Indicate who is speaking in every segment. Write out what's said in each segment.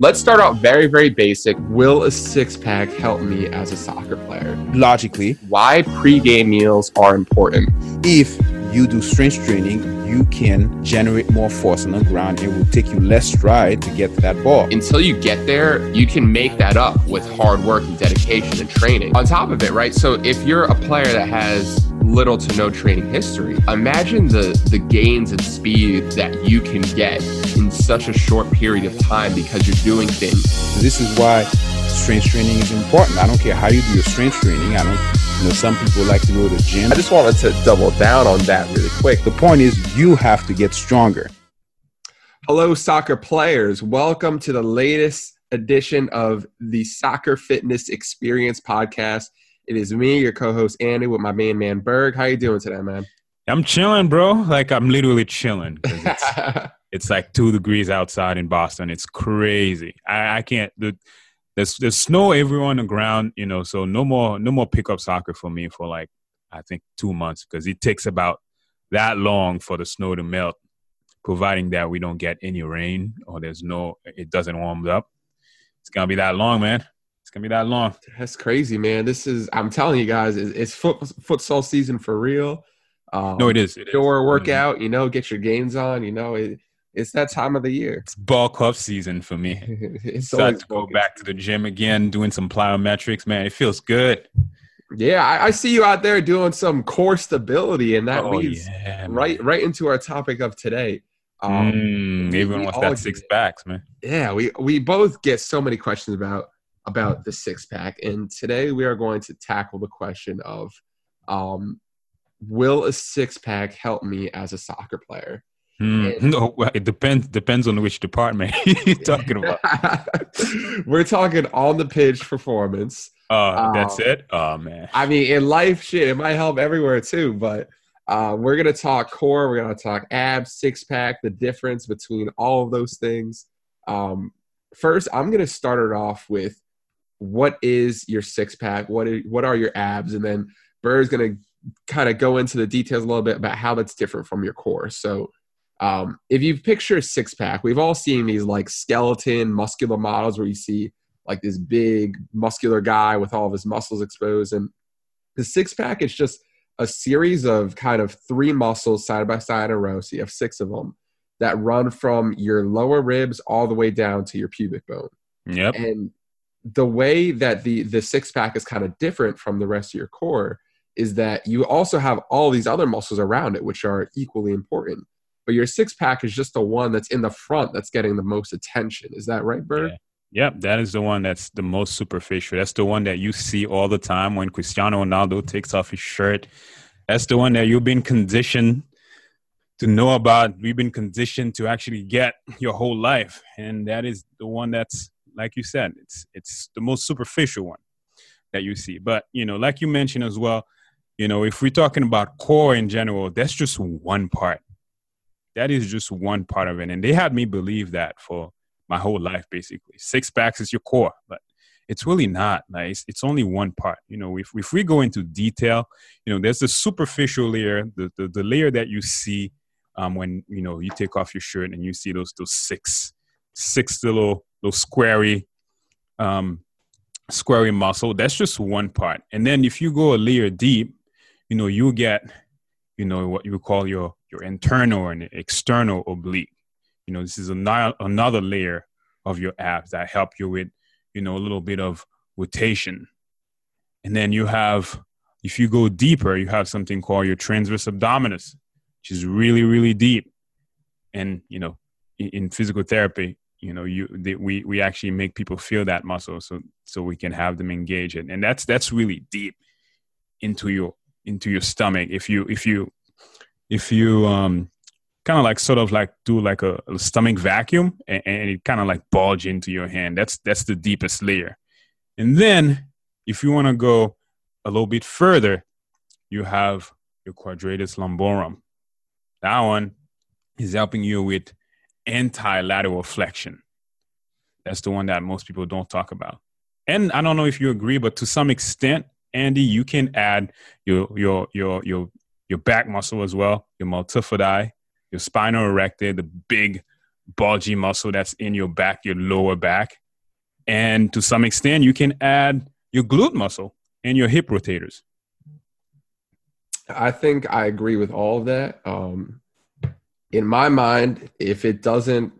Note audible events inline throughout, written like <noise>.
Speaker 1: Let's start out very, very basic. Will a six pack help me as a soccer player?
Speaker 2: Logically,
Speaker 1: Why pre-game meals are important.
Speaker 2: if you do strength training, you can generate more force on the ground. It will take you less stride to get to that ball.
Speaker 1: Until you get there, you can make that up with hard work and dedication and training. On top of it, right? So if you're a player that has little to no training history, imagine the the gains in speed that you can get in such a short period of time because you're doing things
Speaker 2: This is why strength training is important. I don't care how you do your strength training. I don't, you know, some people like to go to the gym.
Speaker 1: I just wanted to double down on that really quick.
Speaker 2: The point is, you have to get stronger.
Speaker 1: Hello, soccer players. Welcome to the latest edition of the Soccer Fitness Experience podcast. It is me, your co-host Andy, with my main man Berg. How you doing today, man?
Speaker 3: I'm chilling, bro. Like I'm literally chilling. It's, <laughs> it's like two degrees outside in Boston. It's crazy. I, I can't. The, there's there's snow everywhere on the ground, you know. So no more no more pickup soccer for me for like I think two months because it takes about that long for the snow to melt, providing that we don't get any rain or there's no it doesn't warm up. It's gonna be that long, man. It's gonna be that long.
Speaker 1: That's crazy, man. This is I'm telling you guys, it's, it's foot, futsal season for real. Um,
Speaker 3: No, it is. It.
Speaker 1: Door
Speaker 3: Mhm.
Speaker 1: workout, you know, get your gains on. You know, it, it's that time of the year.
Speaker 3: It's ball club season for me. <laughs>
Speaker 1: it's always
Speaker 3: to go back to the gym again, doing some plyometrics. Man, it feels good.
Speaker 1: Yeah, I, I see you out there doing some core stability, and that
Speaker 3: oh
Speaker 1: leads
Speaker 3: yeah,
Speaker 1: right right into our topic of today. Um,
Speaker 3: Mm,
Speaker 1: we-
Speaker 3: everyone
Speaker 1: we
Speaker 3: that six
Speaker 1: get-
Speaker 3: packs, man.
Speaker 1: yeah, we we both get so many questions about about the six pack, and today we are going to tackle the question of, um, will a six pack help me as a soccer player? And-
Speaker 3: No, well, it depends. Depends on which department <laughs> you're talking about. <laughs>
Speaker 1: We're talking on the pitch performance.
Speaker 3: Oh, that's
Speaker 1: Um,
Speaker 3: it. Oh man.
Speaker 1: I mean, in life, shit, it might help everywhere too. But uh, we're gonna talk core. We're gonna talk abs, six pack, the difference between all of those things. Um, first, I'm gonna start it off with what is your six pack? What is, what are your abs? And then Burr's gonna kind of go into the details a little bit about how that's different from your core. So. Um, if you picture a six pack, we've all seen these like skeleton muscular models where you see like this big muscular guy with all of his muscles exposed. And the six pack is just a series of kind of three muscles side by side in a row. So you have six of them that run from your lower ribs all the way down to your pubic bone.
Speaker 3: Yep.
Speaker 1: And the way that the the six pack is kind of different from the rest of your core is that you also have all these other muscles around it, which are equally important. But your six pack is just the one that's in the front that's getting the most attention. Is that right, Bird?
Speaker 3: Yep. That is the one that's the most superficial. That's the one that you see all the time when Cristiano Ronaldo takes off his shirt. That's the one that you've been conditioned to know about. We've been conditioned to actually get your whole life, and that is the one that's like you said. It's it's the most superficial one that you see. But you know, like you mentioned as well, you know, if we're talking about core in general, that's just one part. That is just one part of it, and they had me believe that for my whole life basically. Six packs is your core, but it's really not. Like it's, it's only one part. You know, if if we go into detail, you know, there's the superficial layer, the the, the layer that you see um, when you know you take off your shirt and you see those those six six little little squarey um squarey muscle. That's just one part. And then if you go a layer deep, you know, you get you know what you call your your internal and external oblique. You know this is another another layer of your abs that help you with you know a little bit of rotation. And then you have if you go deeper you have something called your transverse abdominis which is really really deep. And you know in, physical therapy you know you we we actually make people feel that muscle so so we can have them engage it. And that's that's really deep into your into your stomach. If you if you if you um kind of like sort of like do like a, a stomach vacuum and, and it kind of like bulge into your hand. That's that's the deepest layer. And then if you want to go a little bit further you have your quadratus lumborum. That one is helping you with anti-lateral flexion. That's the one that most people don't talk about. And i don't know if you agree but to some extent andy you can add your your your your your back muscle as well, your multifidi, your spinal erector, the big bulgy muscle that's in your back, your lower back. And to some extent, you can add your glute muscle and your hip rotators.
Speaker 1: I think I agree with all of that. Um, in my mind, if it doesn't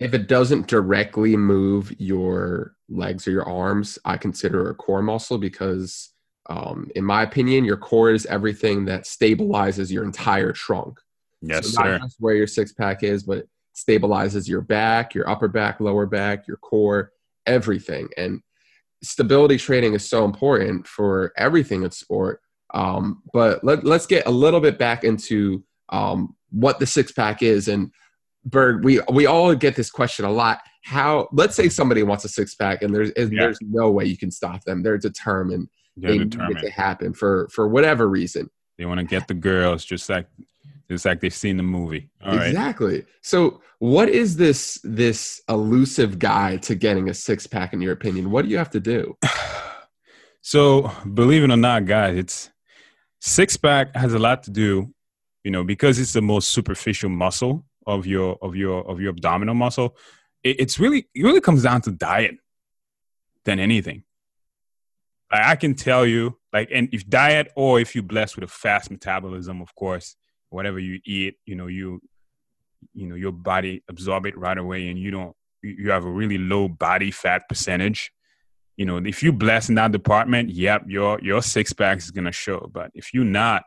Speaker 1: if it doesn't directly move your legs or your arms, I consider a core muscle because, um, in my opinion, your core is everything that stabilizes your entire trunk.
Speaker 3: Yes,
Speaker 1: so not
Speaker 3: sir.
Speaker 1: just where your six pack is, but stabilizes your back, your upper back, lower back, your core, everything. And stability training is so important for everything in sport. Um, but let, let's get a little bit back into um, what the six pack is. And Berg, we we all get this question a lot. How? Let's say somebody wants a six pack, and there's and
Speaker 3: Yeah.
Speaker 1: there's no way you can stop them. They're determined.
Speaker 3: They're
Speaker 1: they
Speaker 3: determined.
Speaker 1: to happen for for whatever reason.
Speaker 3: They want to get the girls just like just like they've seen the movie. All right.
Speaker 1: exactly. So, what is this this elusive guide to getting a six pack? In your opinion, what do you have to do? <sighs>
Speaker 3: So believe it or not, guys, it's six pack has a lot to do, you know, because it's the most superficial muscle of your of your of your abdominal muscle. It, it's really it really comes down to diet than anything. I can tell you, like, and if diet or if you're blessed with a fast metabolism, of course, whatever you eat, you know, you you know your body absorb it right away, and you don't you you have a really low body fat percentage you know, if you're blessed in that department, yep, your your six packs is gonna show. But if you're not,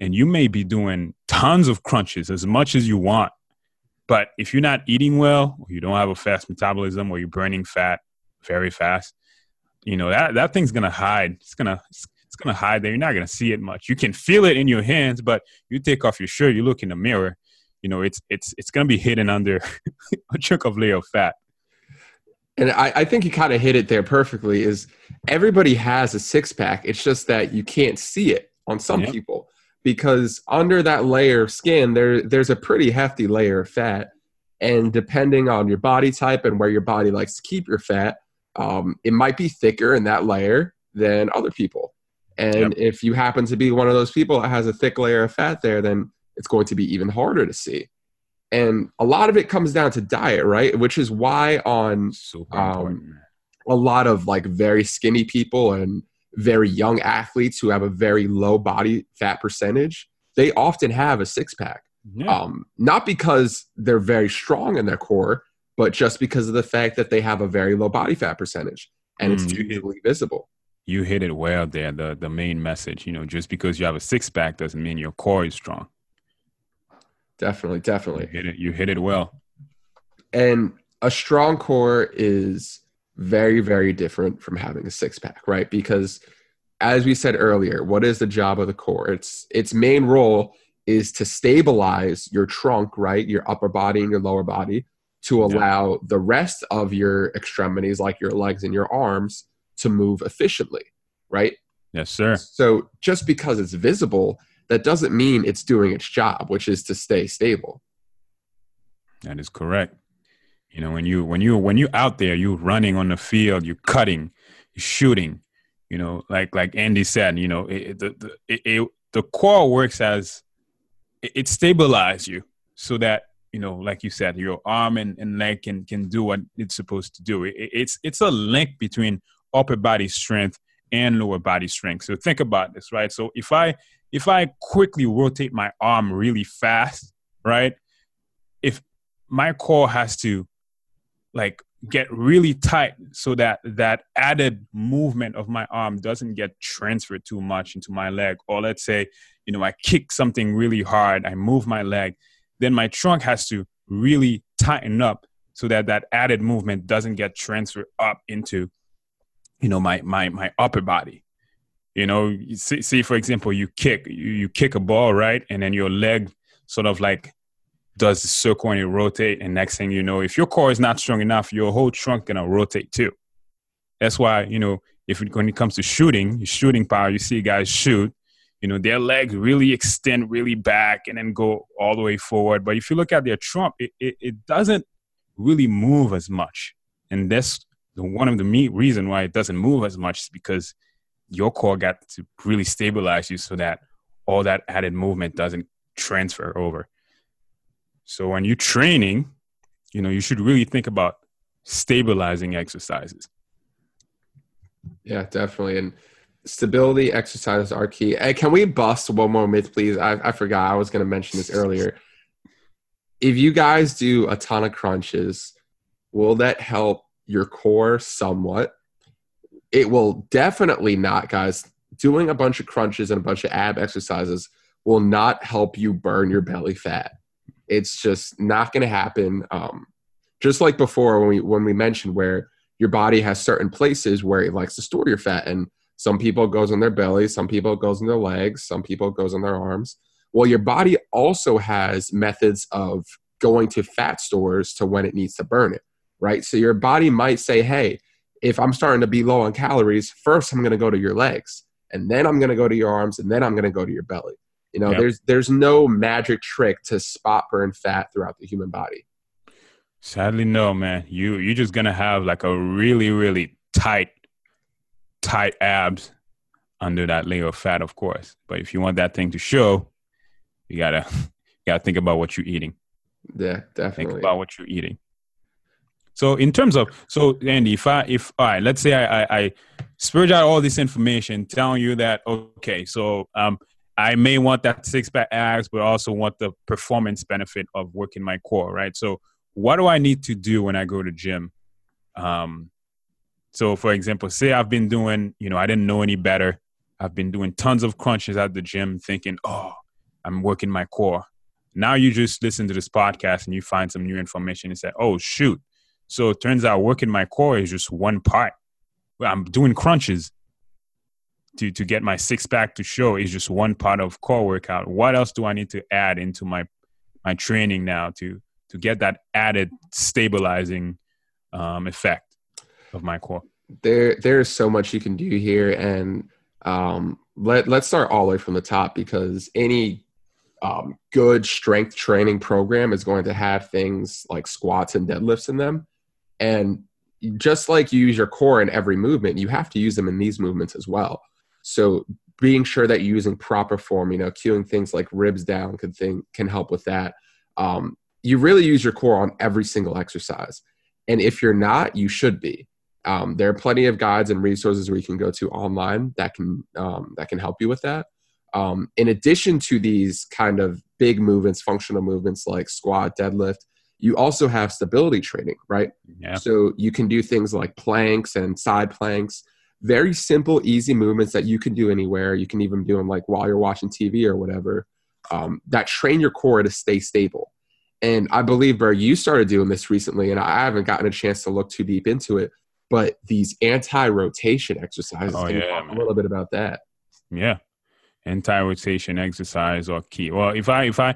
Speaker 3: and you may be doing tons of crunches as much as you want, but if you're not eating well, or you don't have a fast metabolism, or you're burning fat very fast, you know that that thing's gonna hide. It's gonna it's, gonna hide there. You're not gonna see it much. You can feel it in your hands, but you take off your shirt, you look in the mirror, you know, it's it's it's gonna be hidden under <laughs> a chunk of layer of fat.
Speaker 1: And I, I think you kind of hit it there perfectly. Is everybody has a six pack? It's just that you can't see it on some
Speaker 3: Yep.
Speaker 1: people because under that layer of skin, there there's a pretty hefty layer of fat, and depending on your body type and where your body likes to keep your fat, um, it might be thicker in that layer than other people. And
Speaker 3: Yep.
Speaker 1: if you happen to be one of those people that has a thick layer of fat there, then it's going to be even harder to see. And a lot of it comes down to diet, right? Which is why on Um, a lot of like very skinny people and very young athletes who have a very low body fat percentage, they often have a six pack.
Speaker 3: Yeah.
Speaker 1: Um, not because they're very strong in their core, but just because of the fact that they have a very low body fat percentage and it's
Speaker 3: Mm, you hit-
Speaker 1: easily visible.
Speaker 3: you hit it well there. The the main message, you know, just because you have a six pack doesn't mean your core is strong.
Speaker 1: Definitely,
Speaker 3: You
Speaker 1: definitely.
Speaker 3: hit it. You hit it well.
Speaker 1: And a strong core is very, very different from having a six pack, right? Because as we said earlier, what is the job of the core? Its its main role is to stabilize your trunk, right? Your upper body and your lower body to
Speaker 3: Yeah.
Speaker 1: allow the rest of your extremities, like your legs and your arms, to move efficiently, right?
Speaker 3: Yes, sir.
Speaker 1: So just because it's visible, that doesn't mean it's doing its job, which is to stay stable.
Speaker 3: That is correct. You know, when you when you when you're out there, you're running on the field, you're cutting, you're shooting. You know, like like Andy said, you know, it, the the it, it, the core works as it, it stabilizes you so that you know, like you said, your arm and, and leg can can do what it's supposed to do. It, it- it's it's a link between upper body strength and lower body strength. So think about this, right? So if I if I quickly rotate my arm really fast, right? If my core has to like get really tight so that that added movement of my arm doesn't get transferred too much into my leg or let's say you know i kick something really hard i move my leg then my trunk has to really tighten up so that that added movement doesn't get transferred up into you know my my my upper body. You know see, see for example you kick you, you kick a ball right? And then your leg sort of like does the circle and it rotate. And next thing you know if your core is not strong enough your whole trunk gonna rotate too. That's why you know if it, when it comes to shooting shooting power you see guys shoot you know their legs really extend really back and then go all the way forward but if you look at their trunk it, it, it doesn't really move as much and that's the, one of the me- reason why it doesn't move as much is because your core got to really stabilize you so that all that added movement doesn't transfer over so when you're training, you know, you should really think about stabilizing exercises.
Speaker 1: Yeah, definitely. And stability exercises are key. Hey, can we bust one more myth, please? I, I forgot. I was going to mention this earlier. If you guys do a ton of crunches, will that help your core somewhat? It will definitely not, guys. Doing a bunch of crunches and a bunch of ab exercises will not help you burn your belly fat. It's just not going to happen. Um, just like before when we when we mentioned where your body has certain places where it likes to store your fat and some people goes in their belly some people goes in their legs some people goes in their arms well your body also has methods of going to fat stores to when it needs to burn it right so your body might say hey if i'm starting to be low on calories first i'm going to go to your legs and then i'm going to go to your arms and then i'm going to go to your belly you know yep. there's there's no magic trick to spot burn fat throughout the human body
Speaker 3: Sadly, no, man. You you're just gonna have like a really really tight, tight abs under that layer of fat, of course. But if you want that thing to show, you gotta <laughs> you gotta think about what you're eating.
Speaker 1: Yeah, definitely.
Speaker 3: Think about what you're eating. So in terms of so Andy, if I if all right, let's say I I, I spurge out all this information telling you that okay, so um I may want that six pack abs, but also want the performance benefit of working my core, right? So what do I need to do when I go to gym? Um, so, for example, say I've been doing, you know, I didn't know any better. I've been doing tons of crunches at the gym, thinking, oh, I'm working my core. Now you just listen to this podcast and you find some new information and say, oh, shoot. So it turns out working my core is just one part. I'm doing crunches to, to get my six pack to show is just one part of core workout. What else do I need to add into my my training now to to get that added stabilizing um, effect of my core.
Speaker 1: There, there's so much you can do here, and um, let let's start all the way from the top because any um, good strength training program is going to have things like squats and deadlifts in them, and just like you use your core in every movement, you have to use them in these movements as well. So being sure that you're using proper form, you know, cueing things like ribs down can thing can help with that. Um, you really use your core on every single exercise. And if you're not, you should be. Um, there are plenty of guides and resources where you can go to online that can um, that can help you with that. Um, in addition to these kind of big movements, functional movements like squat, deadlift, you also have stability training, right? Yeah. So you can do things like planks and side planks, very simple, easy movements that you can do anywhere. You can even do them like while you're watching TV or whatever. Um, that train your core to stay stable. And I believe, bro, you started doing this recently, and I haven't gotten a chance to look too deep into it. But these anti-rotation exercises, oh, can yeah, you talk man. a little bit about that?
Speaker 3: Yeah, anti-rotation exercise are key. Well, if I if I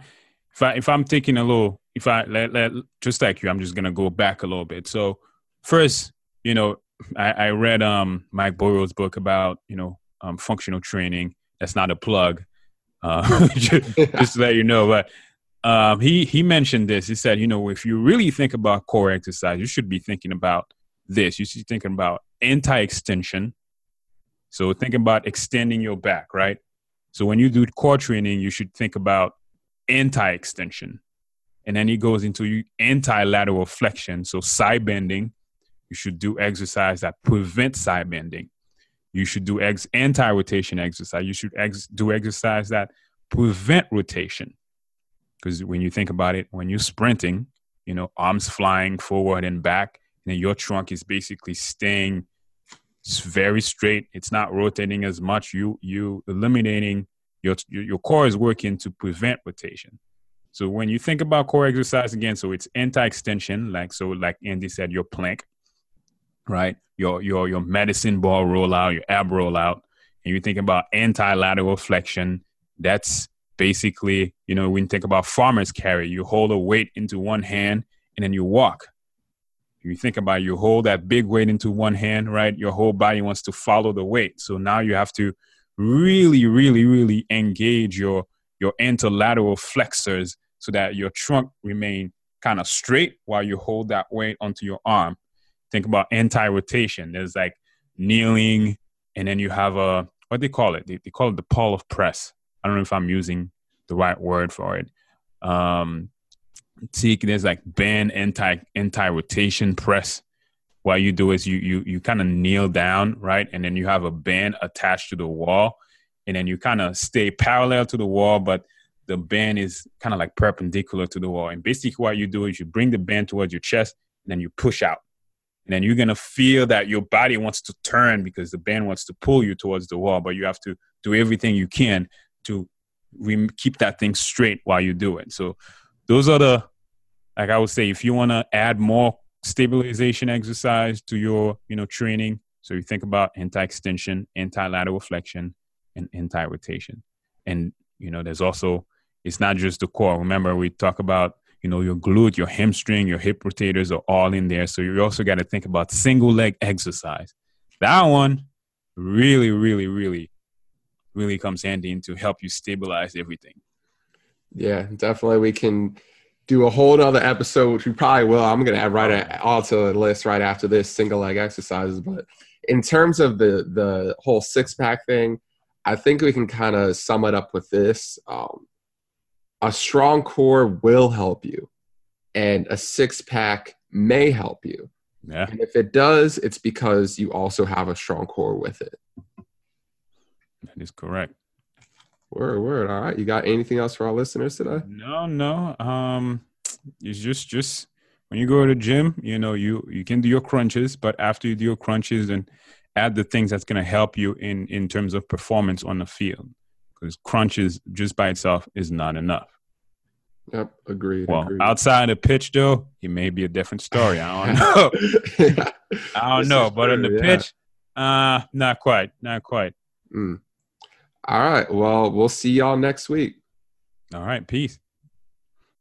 Speaker 3: if I if I'm taking a little, if I let, let just like you, I'm just gonna go back a little bit. So first, you know, I, I read um Mike Boyle's book about you know um, functional training. That's not a plug, uh, <laughs> <laughs> just, just to let you know. But um, he he mentioned this. He said, you know, if you really think about core exercise, you should be thinking about this. You should be thinking about anti-extension. So thinking about extending your back, right? So when you do core training, you should think about anti-extension. And then he goes into anti-lateral flexion. So side bending, you should do exercise that prevent side bending. You should do ex- anti-rotation exercise. You should ex- do exercise that prevent rotation because when you think about it, when you're sprinting, you know, arms flying forward and back, and your trunk is basically staying very straight. It's not rotating as much. You you eliminating your your core is working to prevent rotation. So when you think about core exercise again, so it's anti-extension, like so, like Andy said, your plank, right? Your your your medicine ball rollout, your ab rollout, and you think about anti-lateral flexion. That's basically, you know, when you think about farmer's carry, you hold a weight into one hand and then you walk. You think about it, you hold that big weight into one hand, right? Your whole body wants to follow the weight. So now you have to really, really, really engage your your interlateral flexors so that your trunk remain kind of straight while you hold that weight onto your arm. Think about anti-rotation. There's like kneeling, and then you have a what they call it? They, they call it the Pallof press. I don't know if I'm using the right word for it. Um, take there's like band anti anti rotation press. What you do is you you you kind of kneel down, right, and then you have a band attached to the wall, and then you kind of stay parallel to the wall, but the band is kind of like perpendicular to the wall. And basically, what you do is you bring the band towards your chest, and then you push out. And then you're gonna feel that your body wants to turn because the band wants to pull you towards the wall, but you have to do everything you can to re- keep that thing straight while you do it. So those are the, like I would say, if you want to add more stabilization exercise to your, you know, training. So you think about anti-extension, anti-lateral flexion, and anti-rotation. And you know, there's also it's not just the core. Remember, we talk about you know your glute, your hamstring, your hip rotators are all in there. So you also got to think about single leg exercise. That one really, really, really, really comes handy to help you stabilize everything.
Speaker 1: Yeah, definitely. We can do a whole other episode, which we probably will. I'm going to add right at, all to the list right after this single leg exercises. But in terms of the the whole six pack thing, I think we can kind of sum it up with this. Um, a strong core will help you, and a six pack may help you.
Speaker 3: Yeah.
Speaker 1: And if it does, it's because you also have a strong core with it.
Speaker 3: That is correct.
Speaker 1: Word, word. All right. You got anything else for our listeners today?
Speaker 3: No, no. Um, it's just just when you go to the gym, you know, you you can do your crunches, but after you do your crunches, and add the things that's going to help you in in terms of performance on the field, because crunches just by itself is not enough.
Speaker 1: Yep, agreed.
Speaker 3: Well,
Speaker 1: agreed.
Speaker 3: outside the pitch, though, it may be a different story. I don't know. <laughs>
Speaker 1: yeah.
Speaker 3: I don't
Speaker 1: This
Speaker 3: know, but on the
Speaker 1: yeah.
Speaker 3: pitch, uh, not quite, not quite.
Speaker 1: Mm. All right. Well, we'll see y'all next week.
Speaker 3: All right, peace.